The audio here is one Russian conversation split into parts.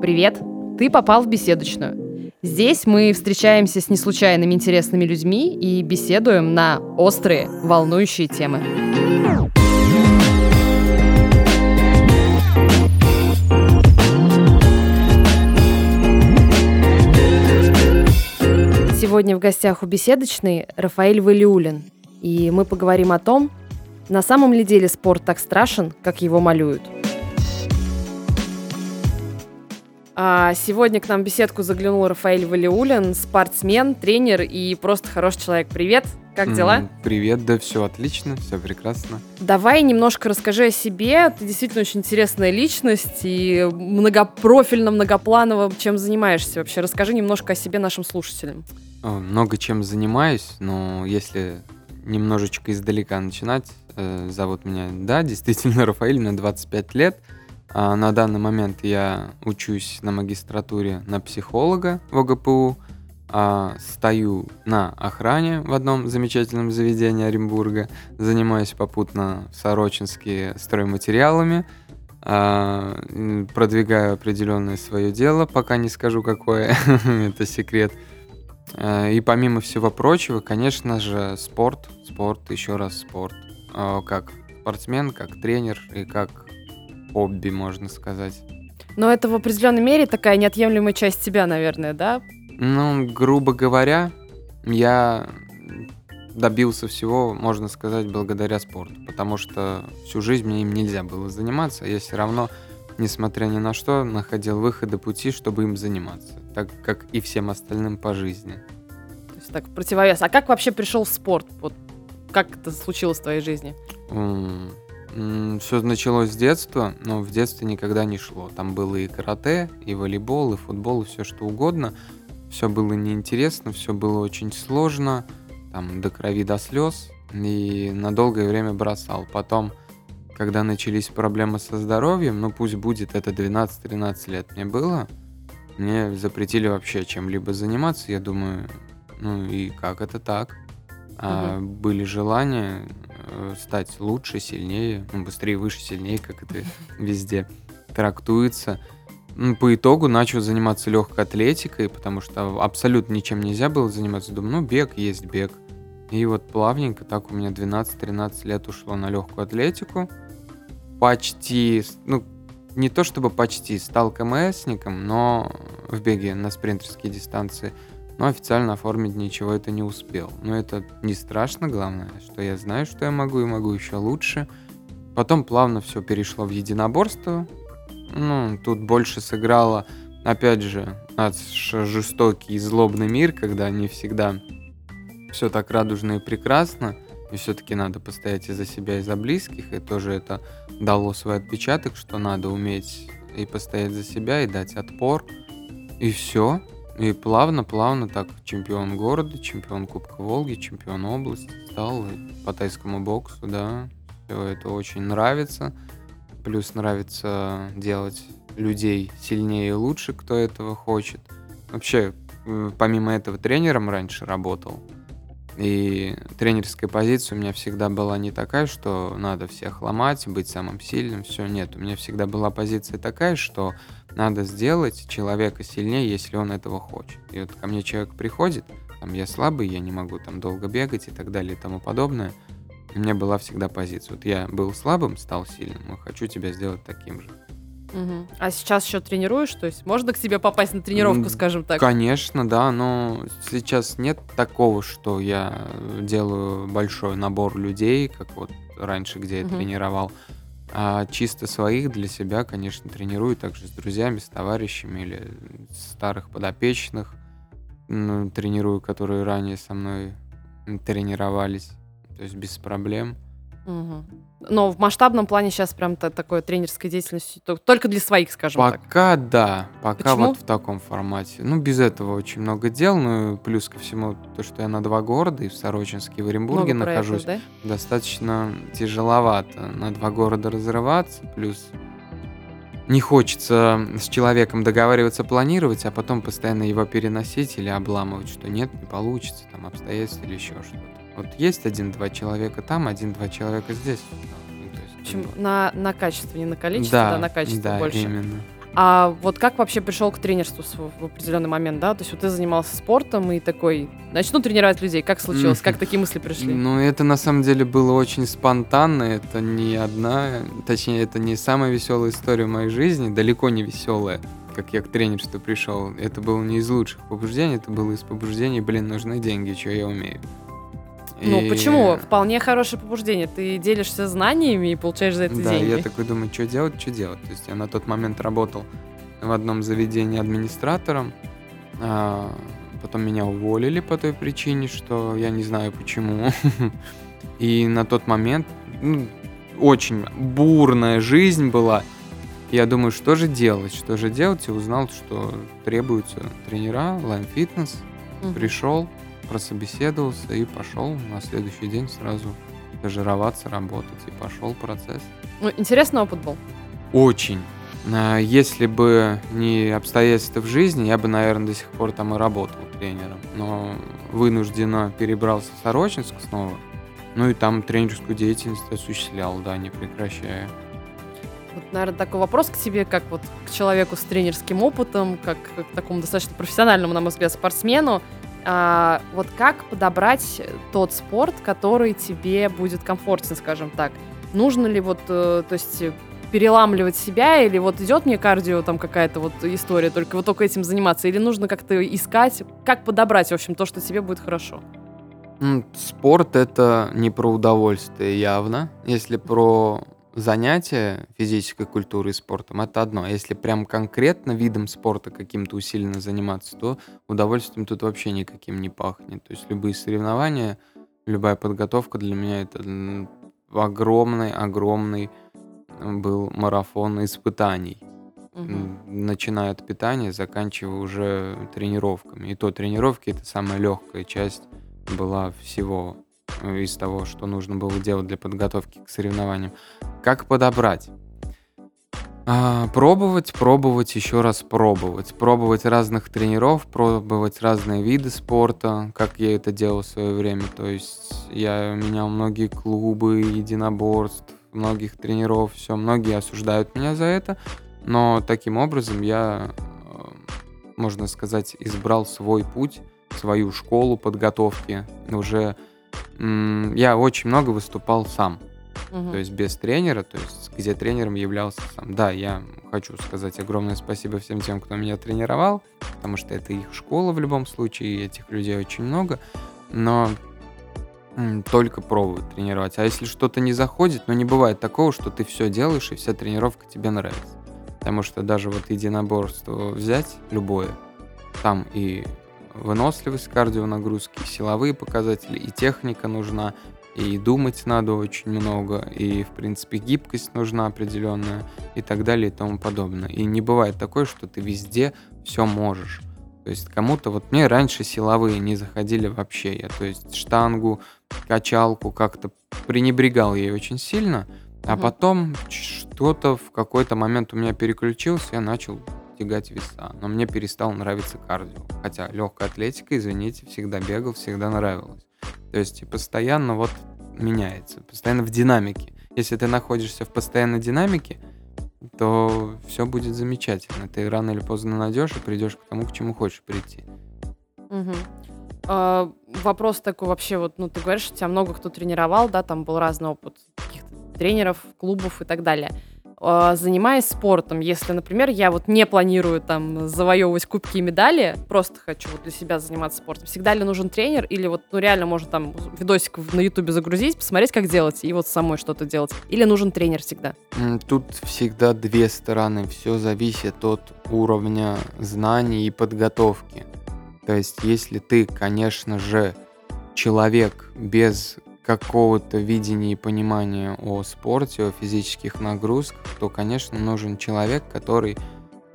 Привет! Ты попал в беседочную. Здесь мы встречаемся с неслучайными интересными людьми и беседуем на острые, волнующие темы. Сегодня в гостях у беседочной Рафаэль Валиулин. И мы поговорим о том, на самом ли деле спорт так страшен, как его малюют. Сегодня к нам в беседку заглянул Рафаэль Валиулин, спортсмен, тренер и просто хороший человек. Привет, как дела? Привет, да все отлично, все прекрасно. Давай немножко расскажи о себе. Ты действительно очень интересная личность и многопрофильно, многопланово чем занимаешься вообще. Расскажи немножко о себе нашим слушателям. Э, Много чем занимаюсь, но если немножечко издалека начинать, э, зовут меня, да, действительно, Рафаэль, мне 25 лет. А на данный момент я учусь на магистратуре на психолога в ОГПУ, а стою на охране в одном замечательном заведении Оренбурга, занимаюсь попутно в Сорочинске стройматериалами, а, продвигаю определенное свое дело, пока не скажу какое, это секрет. И помимо всего прочего, конечно же, спорт, спорт, еще раз спорт. Как спортсмен, как тренер и как хобби, можно сказать. Но это в определенной мере такая неотъемлемая часть тебя, наверное, да? Ну, грубо говоря, я добился всего, можно сказать, благодаря спорту, потому что всю жизнь мне им нельзя было заниматься, я все равно, несмотря ни на что, находил выходы, пути, чтобы им заниматься, так как и всем остальным по жизни. То есть так, противовес. А как вообще пришел в спорт? Вот как это случилось в твоей жизни? Все началось с детства, но в детстве никогда не шло. Там было и карате, и волейбол, и футбол, и все что угодно. Все было неинтересно, все было очень сложно, там до крови, до слез, и на долгое время бросал. Потом, когда начались проблемы со здоровьем, ну пусть будет это 12-13 лет мне было, мне запретили вообще чем-либо заниматься. Я думаю, ну и как это так? А были желания стать лучше, сильнее, ну, быстрее, выше, сильнее, как это везде трактуется. По итогу начал заниматься легкой атлетикой, потому что абсолютно ничем нельзя было заниматься. Думаю, ну, бег есть бег. И вот плавненько так у меня 12-13 лет ушло на легкую атлетику. Почти, ну, не то чтобы почти, стал КМСником, но в беге на спринтерские дистанции. Но официально оформить ничего это не успел. Но это не страшно, главное, что я знаю, что я могу и могу еще лучше. Потом плавно все перешло в единоборство. Ну, тут больше сыграло, опять же, наш жестокий и злобный мир, когда не всегда все так радужно и прекрасно. И все-таки надо постоять и за себя, и за близких. И тоже это дало свой отпечаток, что надо уметь и постоять за себя, и дать отпор. И все. И плавно-плавно так чемпион города, чемпион Кубка Волги, чемпион области стал по тайскому боксу, да. Все это очень нравится. Плюс нравится делать людей сильнее и лучше, кто этого хочет. Вообще, помимо этого тренером раньше работал. И тренерская позиция у меня всегда была не такая, что надо всех ломать, быть самым сильным. Все, нет. У меня всегда была позиция такая, что надо сделать человека сильнее, если он этого хочет. И вот ко мне человек приходит, там я слабый, я не могу там долго бегать и так далее и тому подобное. У меня была всегда позиция. Вот я был слабым, стал сильным, и хочу тебя сделать таким же. Мгм. А сейчас еще тренируешь? То есть можно к тебе попасть на тренировку, скажем так? Конечно, да, но сейчас нет такого, что я делаю большой набор людей, как вот раньше, где я Мгм. тренировал. А чисто своих для себя, конечно, тренирую также с друзьями, с товарищами или старых подопечных. ну, тренирую, которые ранее со мной тренировались. То есть без проблем. Мгм. Но в масштабном плане сейчас прям та- такой тренерской деятельности то- только для своих, скажем так. Пока да, пока Почему? вот в таком формате. Ну, без этого очень много дел, ну, плюс ко всему то, что я на два города, и в Сорочинске, и в Оренбурге Много проектов, нахожусь, да? достаточно тяжеловато на два города разрываться, плюс не хочется с человеком договариваться, планировать, а потом постоянно его переносить или обламывать, что нет, не получится, там обстоятельства или еще что-то. Вот есть один-два человека там, один-два человека здесь. Ну, В как общем, на, на качество, не на количество, да, на качество да, больше. именно. А вот как вообще пришел к тренерству в определенный момент, да? То есть вот ты занимался спортом и такой, начну тренировать людей. Как случилось? Как такие мысли пришли? Ну, это на самом деле было очень спонтанно. Это не одна, точнее, это не самая веселая история в моей жизни, далеко не веселая как я к тренерству пришел, это было не из лучших побуждений, это было из побуждений, блин, нужны деньги, что я умею. Ну, почему? Вполне хорошее побуждение. Ты делишься знаниями и получаешь за это да, деньги. Да, я такой думаю, что делать, что делать. То есть я на тот момент работал в одном заведении администратором, а потом меня уволили по той причине, что я не знаю почему. И на тот момент ну, очень бурная жизнь была. Я думаю, что же делать, что же делать, и узнал, что требуются тренера, лайн-фитнес. Угу. Пришел, прособеседовался и пошел на следующий день сразу стажироваться, работать. И пошел процесс. Ну, интересный опыт был? Очень. А, если бы не обстоятельства в жизни, я бы, наверное, до сих пор там и работал тренером. Но вынужденно перебрался в Сорочинск снова. Ну и там тренерскую деятельность осуществлял, да, не прекращая. Вот, наверное, такой вопрос к тебе, как вот к человеку с тренерским опытом, как, как к такому достаточно профессиональному, на мой взгляд, спортсмену. А, вот как подобрать тот спорт, который тебе будет комфортен, скажем так? Нужно ли вот, э, то есть переламливать себя, или вот идет мне кардио там какая-то вот история, только вот только этим заниматься, или нужно как-то искать, как подобрать, в общем, то, что тебе будет хорошо? Спорт это не про удовольствие явно. Если про занятия физической культурой и спортом это одно. А если прям конкретно видом спорта каким-то усиленно заниматься, то удовольствием тут вообще никаким не пахнет. То есть любые соревнования, любая подготовка для меня это огромный, огромный был марафон испытаний. Угу. Начиная от питания, заканчивая уже тренировками. И то тренировки это самая легкая часть была всего Э, из того, что нужно было делать для подготовки к соревнованиям. Как подобрать? А, пробовать, пробовать, еще раз пробовать. Пробовать разных тренеров, пробовать разные виды спорта, как я это делал в свое время. То есть я менял многие клубы, единоборств, многих тренеров, все. Многие осуждают меня за это, но таким образом я, э, можно сказать, избрал свой путь, свою школу подготовки уже я очень много выступал сам. Угу. То есть без тренера, то есть где тренером являлся сам. Да, я хочу сказать огромное спасибо всем тем, кто меня тренировал, потому что это их школа в любом случае, и этих людей очень много, но только пробовать тренировать. А если что-то не заходит, ну не бывает такого, что ты все делаешь, и вся тренировка тебе нравится. Потому что даже вот единоборство взять, любое, там и выносливость кардионагрузки, силовые показатели, и техника нужна, и думать надо очень много, и, в принципе, гибкость нужна определенная, и так далее, и тому подобное. И не бывает такое, что ты везде все можешь. То есть кому-то, вот мне раньше силовые не заходили вообще. Я, то есть штангу, качалку как-то пренебрегал ей очень сильно, а потом что-то в какой-то момент у меня переключился, я начал тягать веса, но мне перестал нравиться кардио. Хотя легкая атлетика, извините, всегда бегал, всегда нравилась. То есть постоянно вот меняется, постоянно в динамике. Если ты находишься в постоянной динамике, то все будет замечательно. Ты рано или поздно найдешь и придешь к тому, к чему хочешь прийти. Угу. А, вопрос такой вообще, вот, ну, ты говоришь, что тебя много кто тренировал, да, там был разный опыт каких-то тренеров, клубов и так далее. А, занимаясь спортом, если, например, я вот не планирую там завоевывать кубки и медали, просто хочу вот для себя заниматься спортом, всегда ли нужен тренер или вот, ну, реально можно там видосик на ютубе загрузить, посмотреть, как делать, и вот самой что-то делать? Или нужен тренер всегда? Тут всегда две стороны, все зависит от уровня знаний и подготовки. То есть, если ты, конечно же, человек без какого-то видения и понимания о спорте, о физических нагрузках, то, конечно, нужен человек, который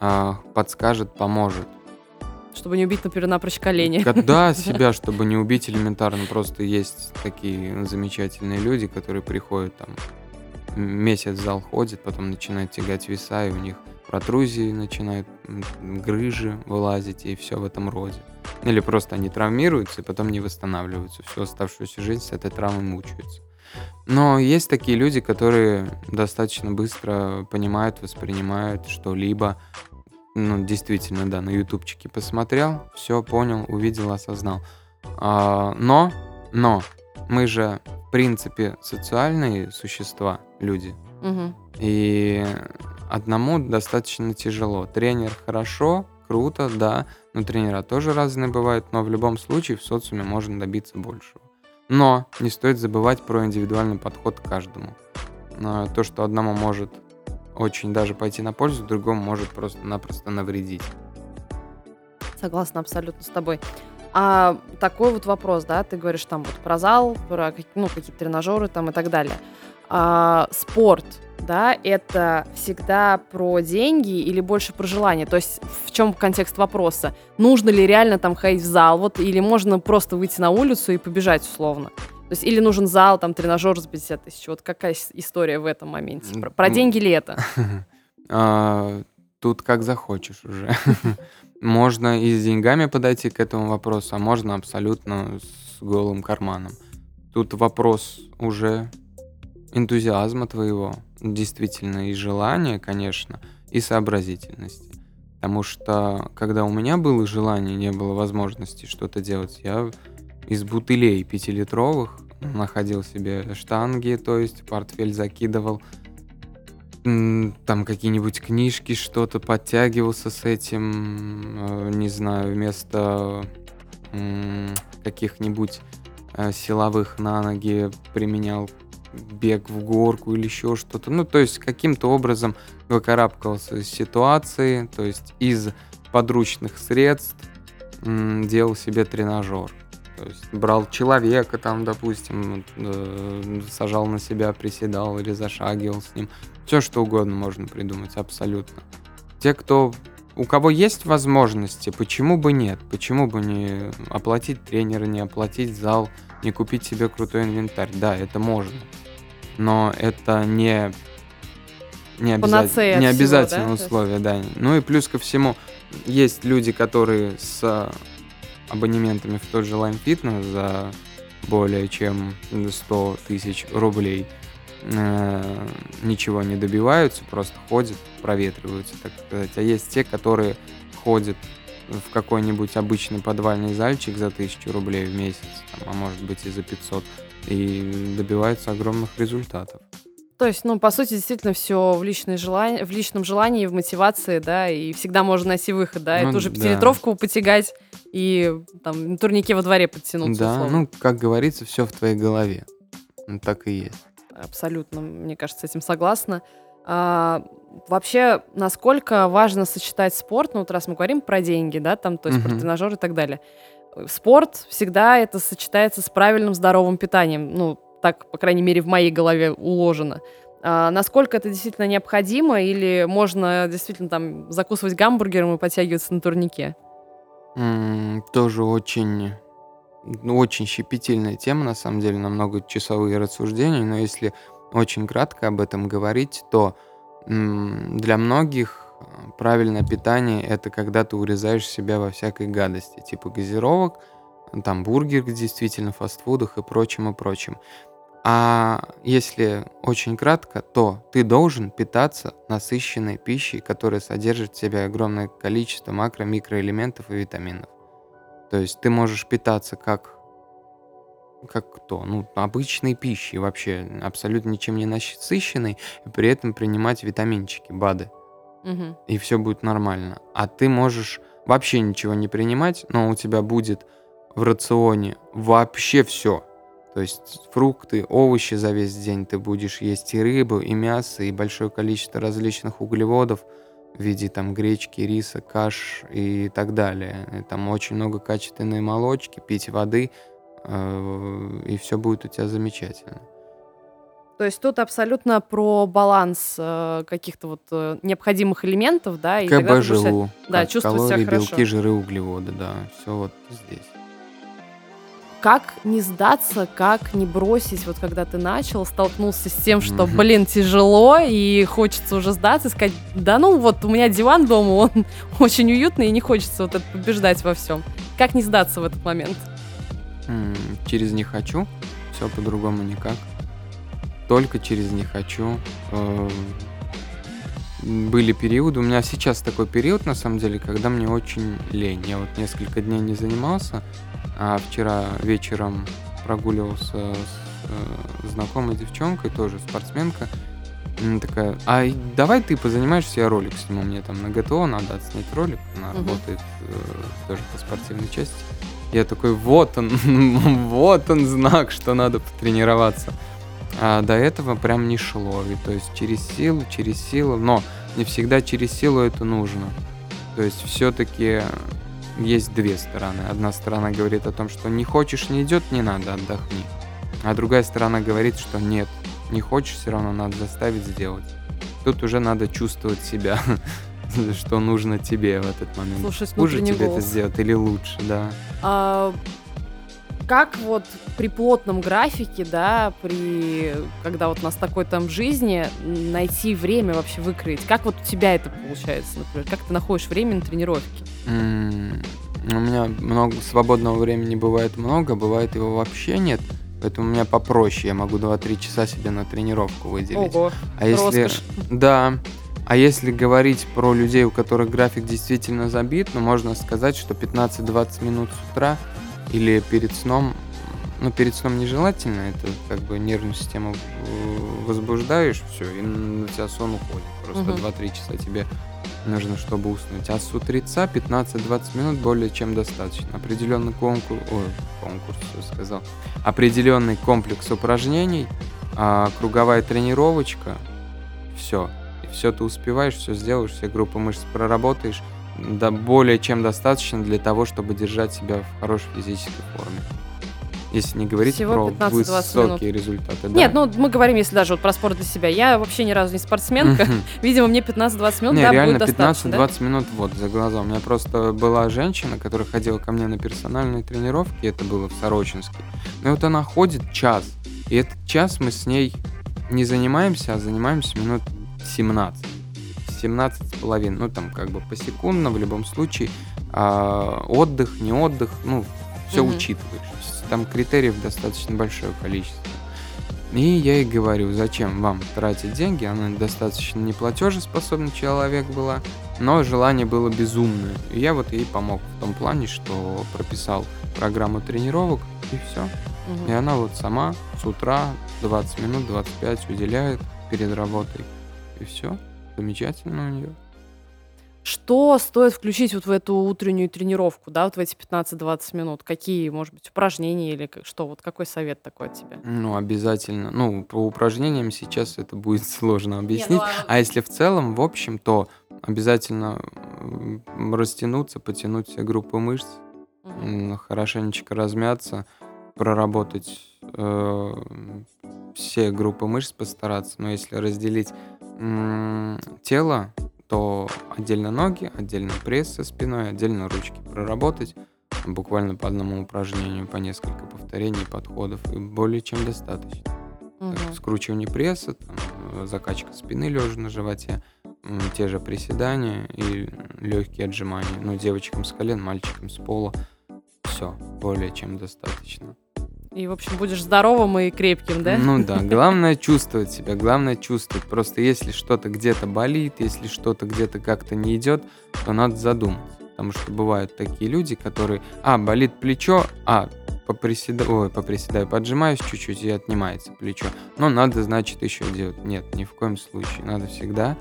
э, подскажет, поможет. Чтобы не убить, например, напрочь колени. Да, себя, чтобы не убить элементарно. Просто есть такие замечательные люди, которые приходят там месяц в зал ходят, потом начинают тягать веса, и у них протрузии начинают, грыжи вылазить, и все в этом роде. Или просто они травмируются и потом не восстанавливаются. Всю оставшуюся жизнь с этой травмой мучаются. Но есть такие люди, которые достаточно быстро понимают, воспринимают что-либо, ну, действительно, да, на ютубчике посмотрел, все понял, увидел, осознал. А, но, но, мы же, в принципе, социальные существа, люди. Мгм. И одному достаточно тяжело. Тренер хорошо, круто, да, но тренера тоже разные бывают, но в любом случае в социуме можно добиться большего. Но не стоит забывать про индивидуальный подход к каждому. А, То, что одному может очень даже пойти на пользу, другому может просто-напросто навредить. Согласна абсолютно с тобой. А такой вот вопрос, да, ты говоришь там вот про зал, про ну, какие-то тренажеры там и так далее. А, спорт, да, это всегда про деньги или больше про желание? То есть в чем контекст вопроса? Нужно ли реально там ходить в зал, вот, или можно просто выйти на улицу и побежать условно? То есть или нужен зал, там, тренажер за 50 тысяч? Вот какая история в этом моменте? Про, про деньги ли это? А, Тут как захочешь уже. Можно и с деньгами подойти к этому вопросу, а можно абсолютно с голым карманом. Тут вопрос уже энтузиазма твоего, действительно, и желания, конечно, и сообразительности. Потому что, когда у меня было желание, не было возможности что-то делать, я из бутылей пятилитровых находил себе штанги, то есть портфель закидывал, там какие-нибудь книжки, что-то подтягивался с этим, э, не знаю, вместо каких-нибудь э, силовых на ноги применял бег в горку или еще что-то. Ну, то есть каким-то образом выкарабкался из ситуации, то есть из подручных средств м, делал себе тренажер. То есть брал человека там, допустим, э, сажал на себя, приседал или зашагивал с ним. Все что угодно можно придумать, абсолютно. Те, кто у кого есть возможности, почему бы нет? Почему бы не оплатить тренера, не оплатить зал, не купить себе крутой инвентарь? Да, это можно. Но это не, не, обяза- Панацея не от всего, обязательное да? Условие, да. Ну и плюс ко всему, есть люди, которые с абонементами в тот же Line Fitness за более чем 100 тысяч рублей э, ничего не добиваются, просто ходят, проветриваются, так сказать. А есть те, которые ходят в какой-нибудь обычный подвальный зальчик за тысячу рублей в месяц, там, а может быть и за 500, и добиваются огромных результатов. То есть, ну, по сути, действительно все в, личной желании, в личном желании, в мотивации, да, и всегда можно найти выход, да, и Ну ту же да. пятилитровку потягать и там на турнике во дворе подтянуться. да, условно. ну, как говорится, все в твоей голове. Ну, так и есть. Абсолютно, мне кажется, с этим согласна. А, вообще, насколько важно сочетать спорт, ну вот раз мы говорим про деньги, да, там, то есть про Мгм. тренажер и так далее. Спорт всегда это сочетается с правильным здоровым питанием, ну, так, по крайней мере, в моей голове уложено. А, насколько это действительно необходимо, или можно действительно там закусывать гамбургером и подтягиваться на турнике? М, Тоже очень, ну, очень щепетильная тема, на самом деле, на многочасовые рассуждения, но если очень кратко об этом говорить, то для многих правильное питание – это когда ты урезаешь себя во всякой гадости, типа газировок, там бургер действительно, фастфудах и прочим, и прочим. А если очень кратко, то ты должен питаться насыщенной пищей, которая содержит в себе огромное количество макро- микроэлементов и витаминов. То есть ты можешь питаться как как кто? Ну, обычной пищей вообще, абсолютно ничем не насыщенной, и при этом принимать витаминчики, БАДы, Мгм. и все будет нормально. А ты можешь вообще ничего не принимать, но у тебя будет в рационе вообще все. То есть фрукты, овощи за весь день ты будешь есть и рыбу, и мясо, и большое количество различных углеводов в виде там гречки, риса, каш и так далее. И там очень много качественной молочки, пить воды, э, и все будет у тебя замечательно. То есть тут абсолютно про баланс э, каких-то вот э, необходимых элементов, да, и тогда ты будешь себя- КБЖУ, да, как чувствовать себя калории, белки, хорошо. жиры, углеводы, да, все вот здесь. Как не сдаться, как не бросить, вот когда ты начал, столкнулся с тем, что, Мгм. блин, тяжело, и хочется уже сдаться, и сказать, да ну вот у меня диван дома, он очень уютный, и не хочется вот это побеждать во всем. Как не сдаться в этот момент? М, Через «не хочу», все по-другому никак. Только через «не хочу». Э, были периоды, у меня сейчас такой период, на самом деле, когда мне очень лень. Я вот несколько дней не занимался, а вчера вечером прогуливался с э, знакомой девчонкой, тоже спортсменка. Она такая, а давай ты позанимаешься, я ролик сниму. Мне там на ГТО надо отснять ролик, она Мгм. работает э, тоже по спортивной части. Я такой, вот он, вот он знак, что надо потренироваться. А до этого прям не шло. И, то есть через силу, через силу. Но не всегда через силу это нужно. То есть все-таки есть две стороны. Одна сторона говорит о том, что не хочешь, не идет, не надо, отдохни. А другая сторона говорит, что нет, не хочешь, все равно надо заставить сделать. Тут уже надо чувствовать себя, что нужно тебе в этот момент. Слушать Хуже тебе голос. это сделать или лучше, да. А, как вот при плотном графике, да, при когда вот у нас такой там жизни, найти время вообще выкроить? Как вот у тебя это получается, например? Как ты находишь время на тренировки? У меня много свободного времени бывает много, бывает его вообще нет. Поэтому у меня попроще, я могу 2-3 часа себе на тренировку выделить. Ого, А если... роскошь. Да. А если говорить про людей, у которых график действительно забит, ну, можно сказать, что 15-20 минут с утра или перед сном, ну, перед сном нежелательно, это как бы нервную систему э, возбуждаешь, все, и на тебя сон уходит. Просто Мгм. 2-3 часа тебе нужно, чтобы уснуть. А с утреца 15-20 минут более чем достаточно. Определенный конкурс, ой, конкурс, всё сказал, определенный комплекс упражнений, а, круговая тренировочка, все. И все ты успеваешь, все сделаешь, все группы мышц проработаешь. Да, более чем достаточно для того, чтобы держать себя в хорошей физической форме. Если не говорить Всего про 15-20 высокие результаты. да. Нет, ну мы говорим, если даже вот про спорт для себя. Я вообще ни разу не спортсменка. Видимо, мне 15-20 минут, Не, да, реально будет достаточно, да? 15-20 минут вот за глаза. У меня просто была женщина, которая ходила ко мне на персональные тренировки, это было в Сорочинске. Ну и вот она ходит час, и этот час мы с ней не занимаемся, а занимаемся минут 17. 17 с половиной, ну там как бы посекундно в любом случае. А, отдых, не отдых, ну все Мгм. учитываешь. Там критериев достаточно большое количество. И я ей говорю, зачем вам тратить деньги? Она достаточно неплатежеспособный человек была, но желание было безумное. И я вот ей помог в том плане, что прописал программу тренировок, и все. Мгм. И она вот сама с утра 20 минут, 25 уделяет перед работой. И все. Замечательно у нее. Что стоит включить вот в эту утреннюю тренировку, да, вот в эти 15-20 минут? Какие, может быть, упражнения или что? Вот какой совет такой от тебя? Ну, обязательно. Ну, по упражнениям сейчас это будет сложно объяснить. а- А если в целом, в общем, то обязательно растянуться, потянуть все группы мышц, м, хорошенечко размяться, проработать э, все группы мышц, постараться. Но если разделить тело, то отдельно ноги, отдельно пресс со спиной, отдельно ручки проработать. Буквально по одному упражнению, по несколько повторений, подходов. И более чем достаточно. Так, скручивание пресса, там, закачка спины лежа на животе, те же приседания и легкие отжимания. Ну, девочкам с колен, мальчикам с пола. Все, более чем достаточно. И, в общем, будешь здоровым и крепким, да? Ну да, главное чувствовать себя, главное чувствовать. Просто если что-то где-то болит, если что-то где-то как-то не идет, то надо задуматься. Потому что бывают такие люди, которые, а, болит плечо, а, поприседаю, ой, поприседаю, поджимаюсь чуть-чуть и отнимается плечо. Но надо, значит, еще делать. Нет, ни в коем случае. Надо всегда,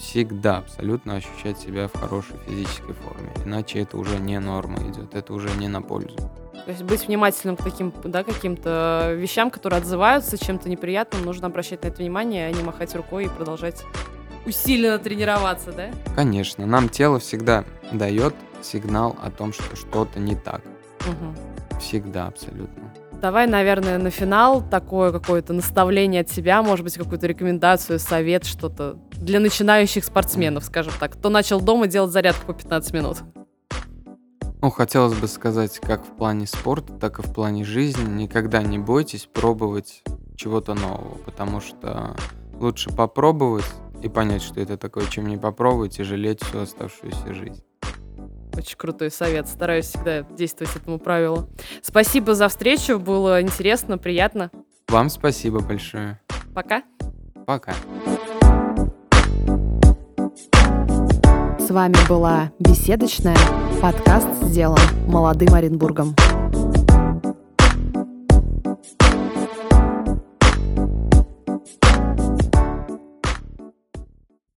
всегда абсолютно ощущать себя в хорошей физической форме. Иначе это уже не норма идет, это уже не на пользу. То есть быть внимательным к таким, да, каким-то вещам, которые отзываются чем-то неприятным, нужно обращать на это внимание, а не махать рукой и продолжать усиленно тренироваться, да? Конечно, нам тело всегда дает сигнал о том, что что-то не так. Мгм. Всегда, абсолютно. Давай, наверное, на финал такое какое-то наставление от тебя, может быть, какую-то рекомендацию, совет, что-то для начинающих спортсменов, скажем так. Кто начал дома делать зарядку по 15 минут? Ну, хотелось бы сказать, как в плане спорта, так и в плане жизни. Никогда не бойтесь пробовать чего-то нового, потому что лучше попробовать и понять, что это такое, чем не попробовать и жалеть всю оставшуюся жизнь. Очень крутой совет. Стараюсь всегда действовать этому правилу. Спасибо за встречу. Было интересно, приятно. Вам спасибо большое. Пока. Пока. С вами была «Беседочная». Подкаст сделан молодым Оренбургом.